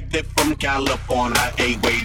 directed from California, A-Way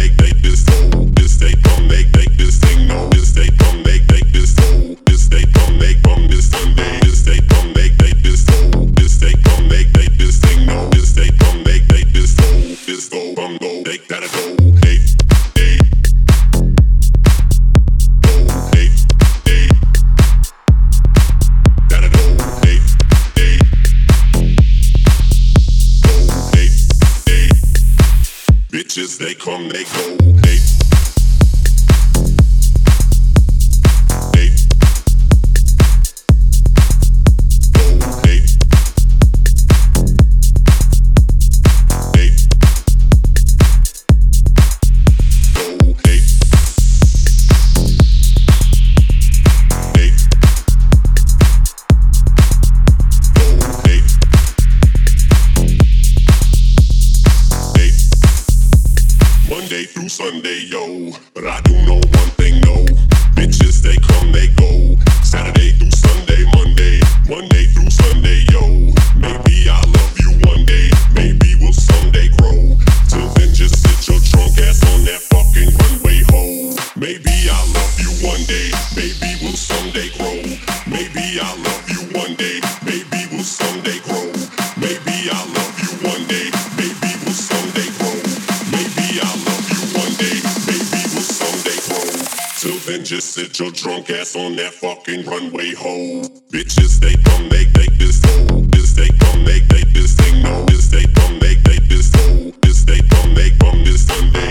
and just sit your drunk ass on that fucking runway, ho. Bitches, they come, they think this hoe. This they come, they think this thing, no. This they come, they think this hoe. This they come, they bum this Sunday.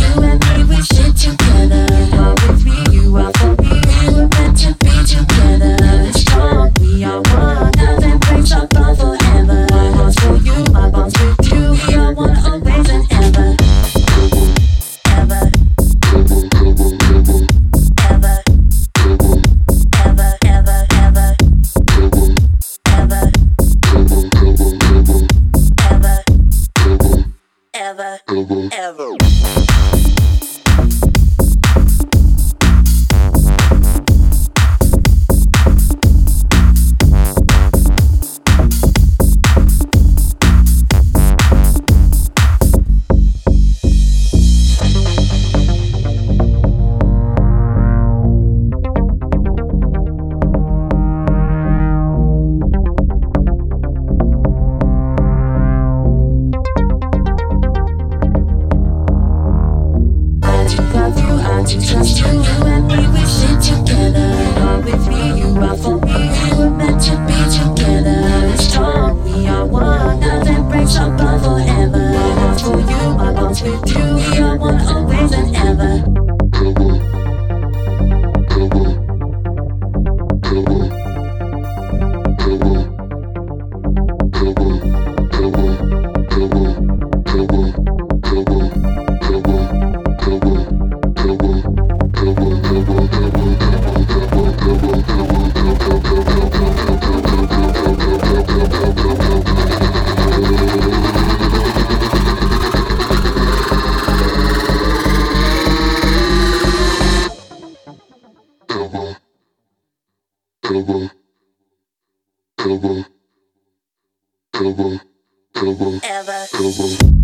you and me, we sit together. Walk with me. elbow, elbow, elbow, ever, elbow.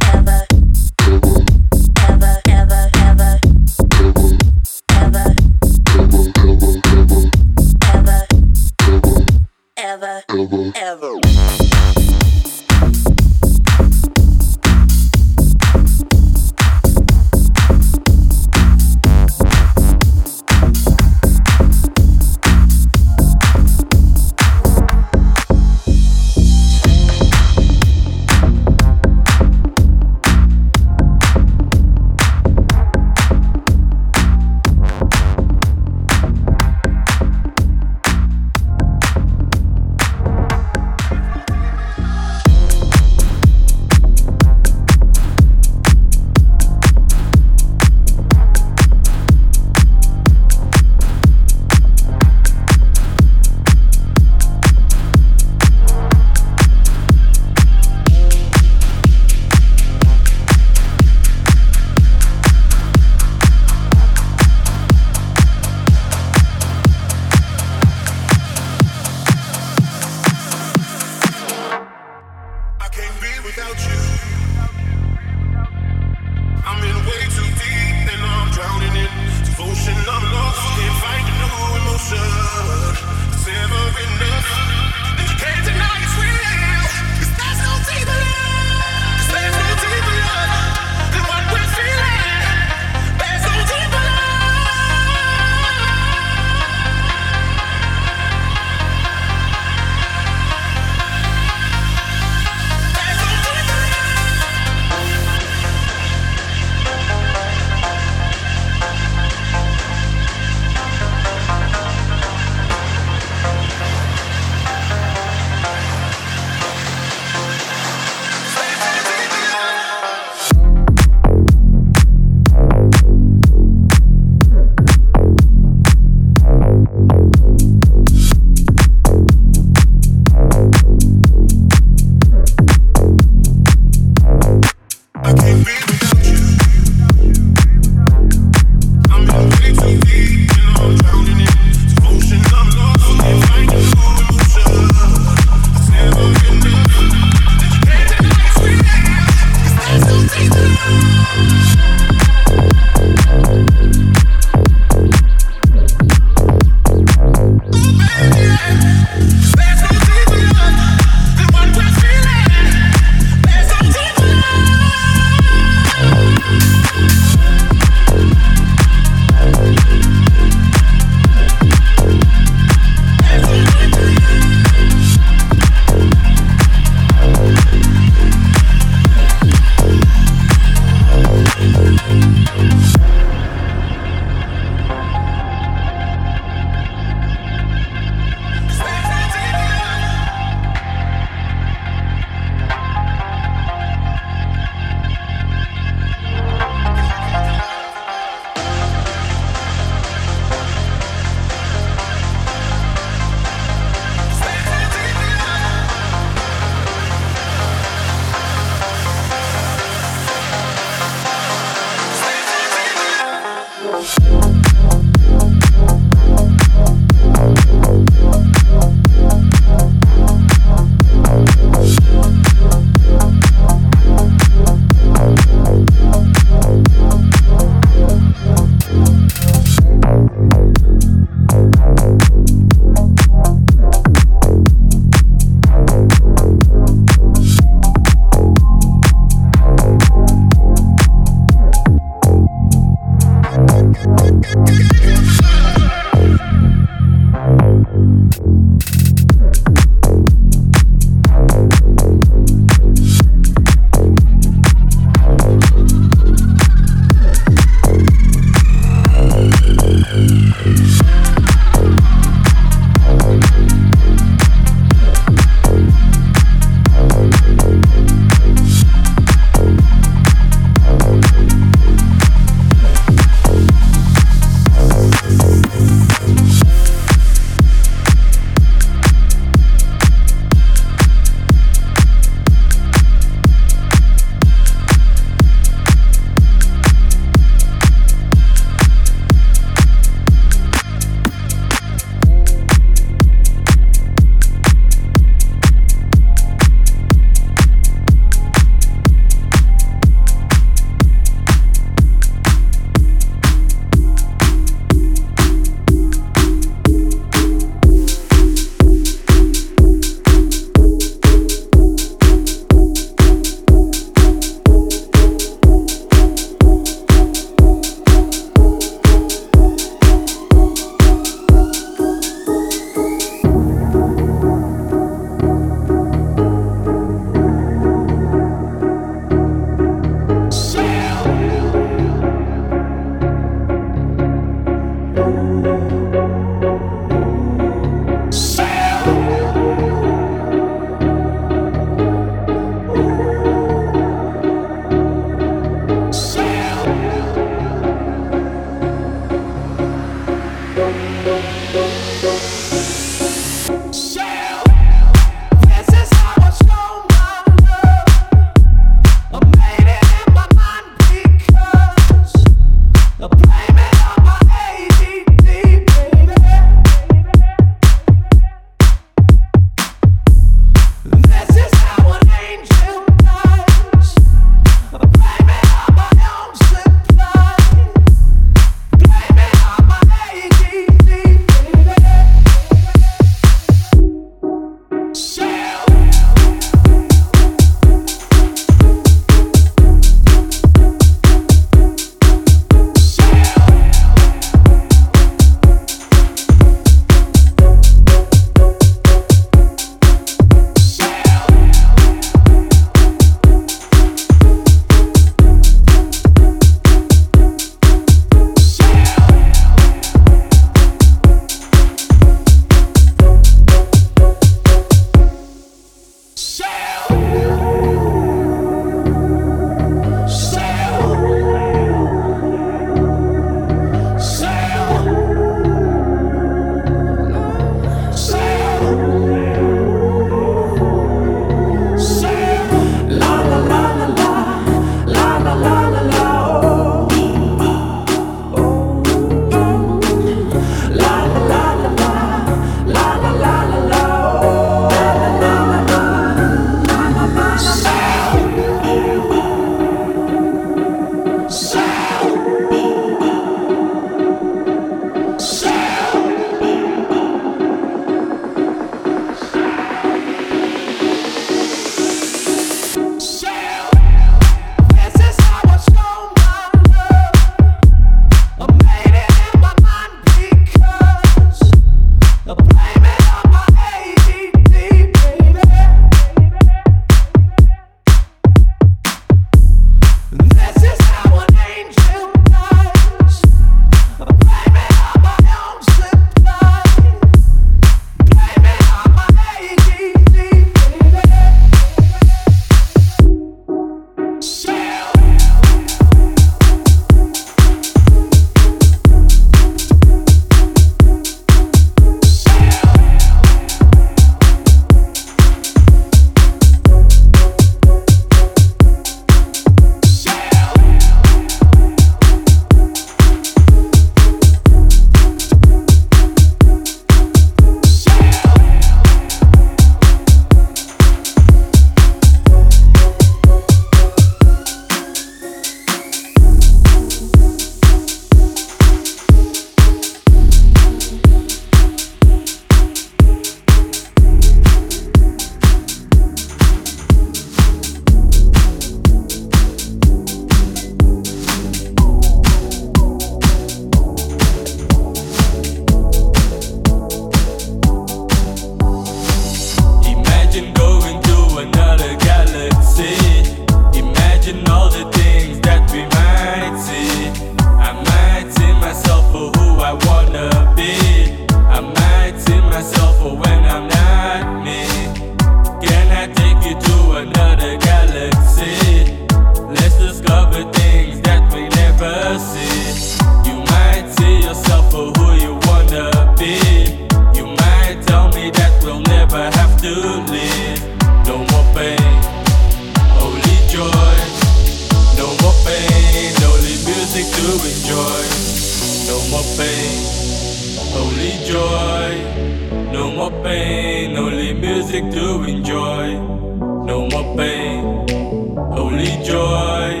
only joy.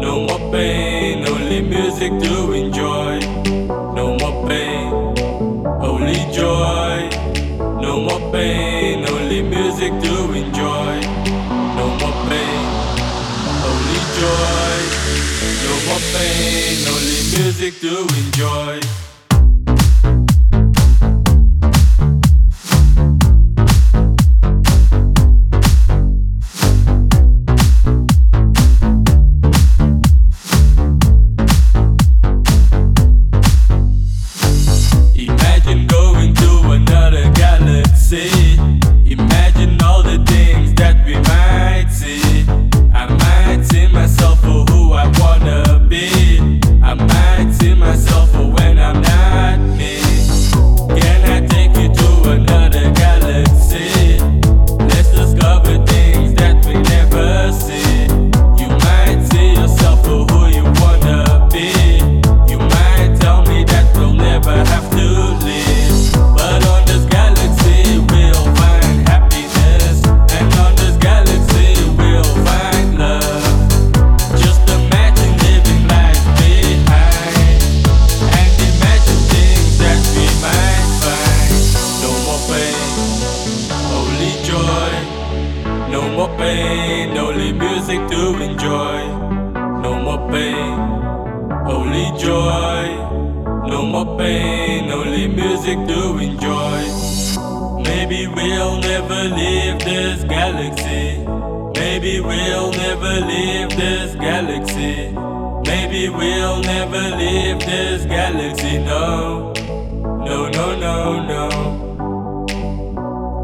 No more pain, only music to enjoy. No more pain, only joy. No more pain, only music to enjoy. No more pain, only joy. No more pain, only music to enjoy. Maybe we'll never leave this galaxy, no. No, no, no, no.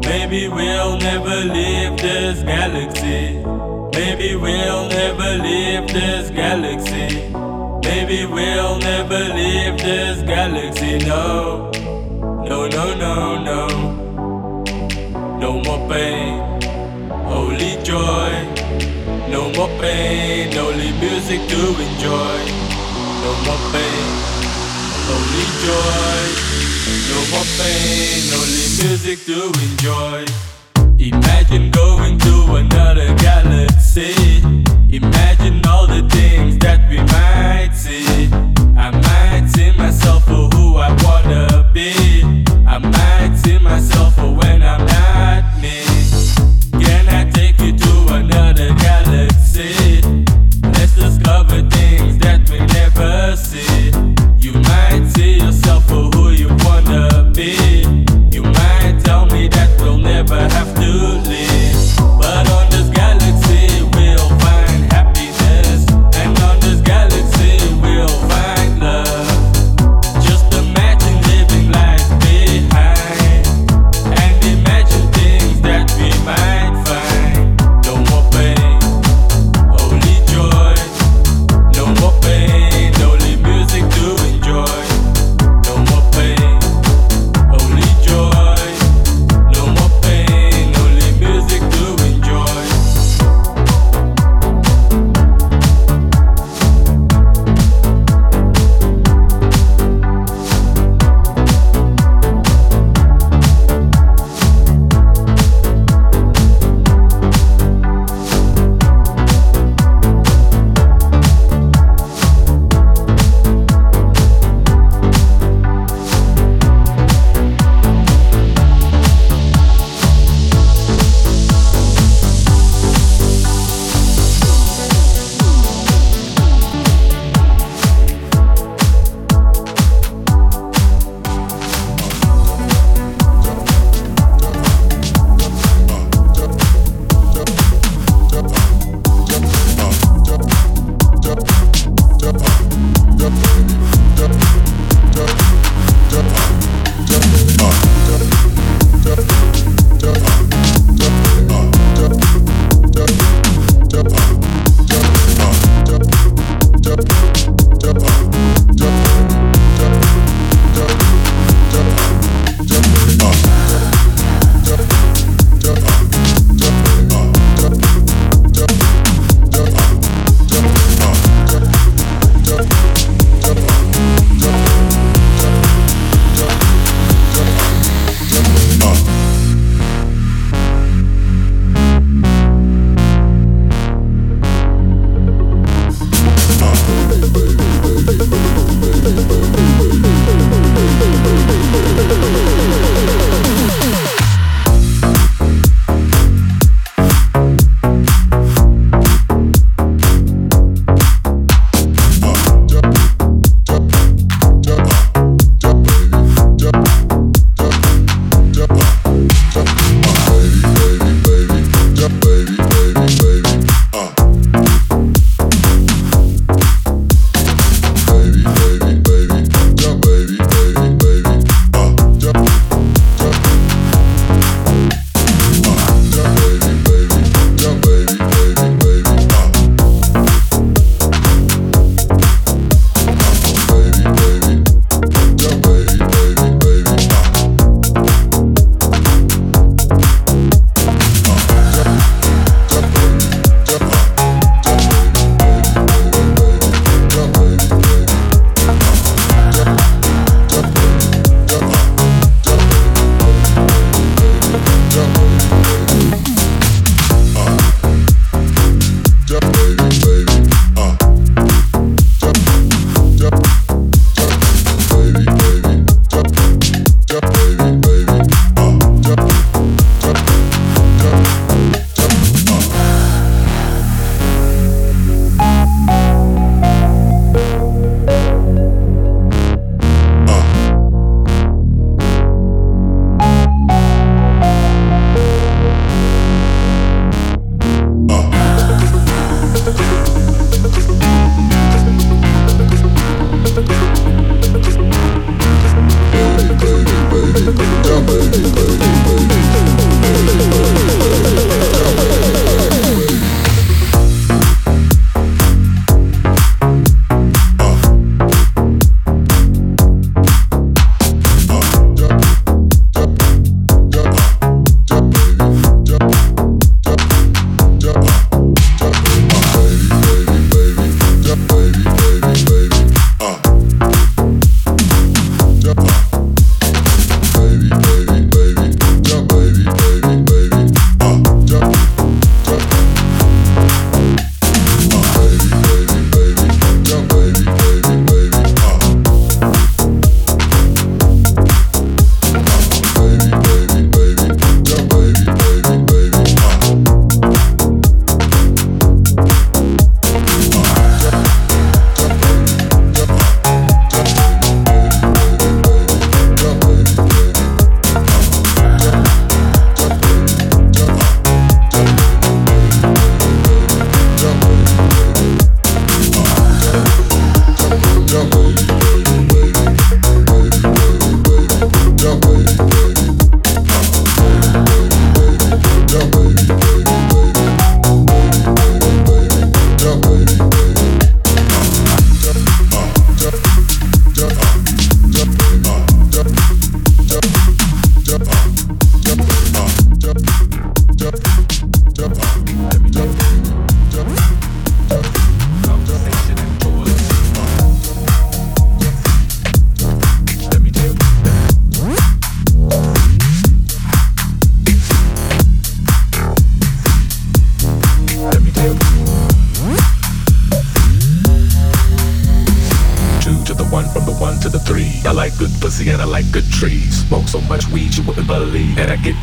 Maybe we'll never leave this galaxy. Maybe we'll never leave this galaxy. Maybe we'll never leave this galaxy, no. No, no, no, no. No more pain, only joy. No more pain, only music to enjoy. No more pain, only joy. No more pain, only music to enjoy. Imagine going to another galaxy. Imagine all the things that we might see. I might see myself for who I wanna be. I might see myself for when I'm not me. Can I take you to another galaxy? We never see.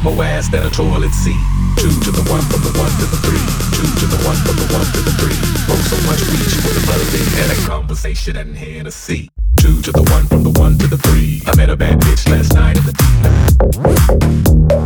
More ass than a toilet seat. Two to the one from the one to the three. Two to the one from the one to the three. Broke so much weed you would have loved it. Had a conversation and had a seat. Two to the one from the one to the three. I met a bad bitch last night in the deep.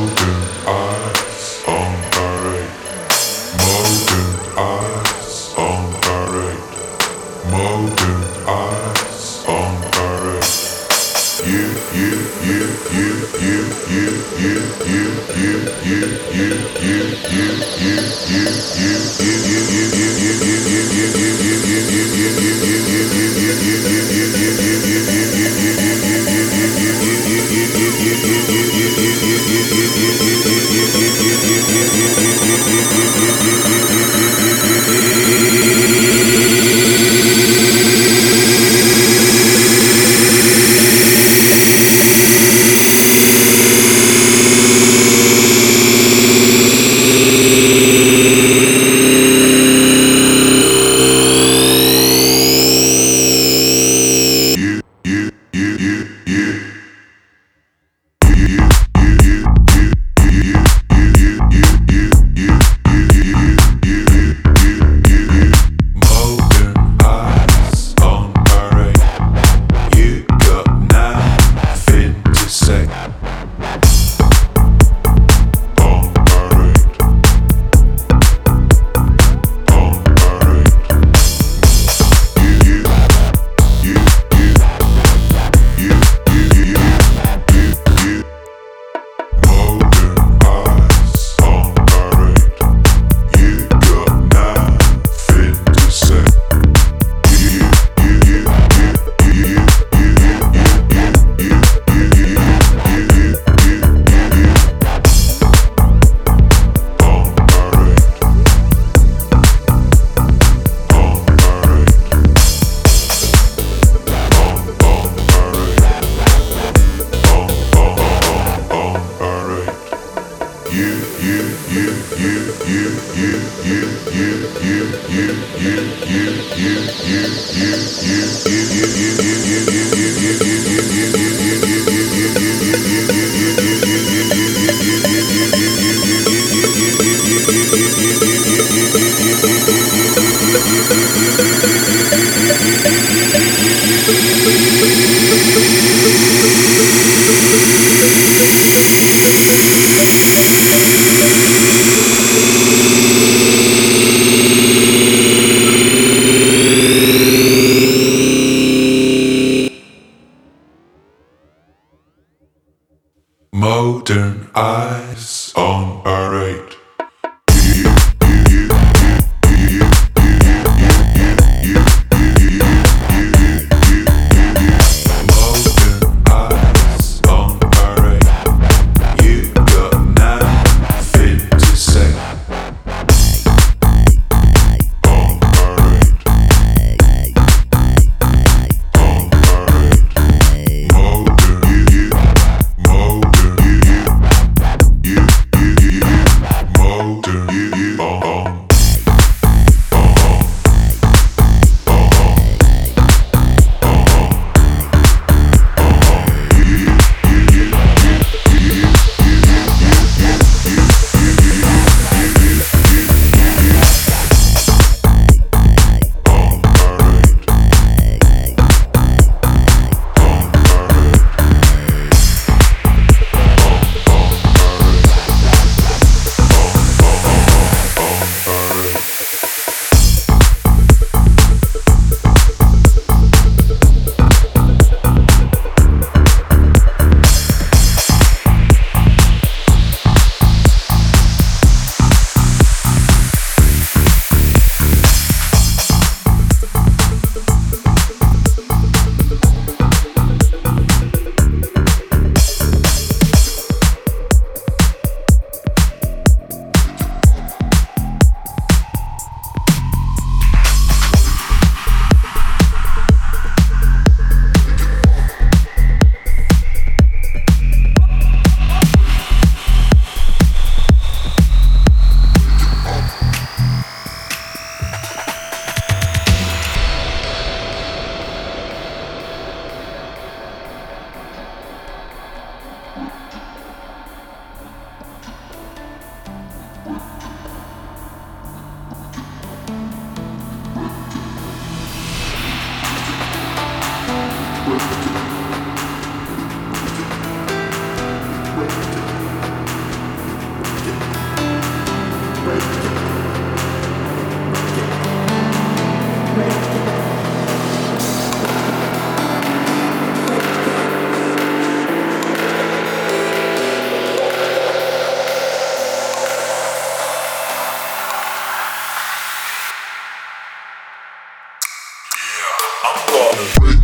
I. I'm gonna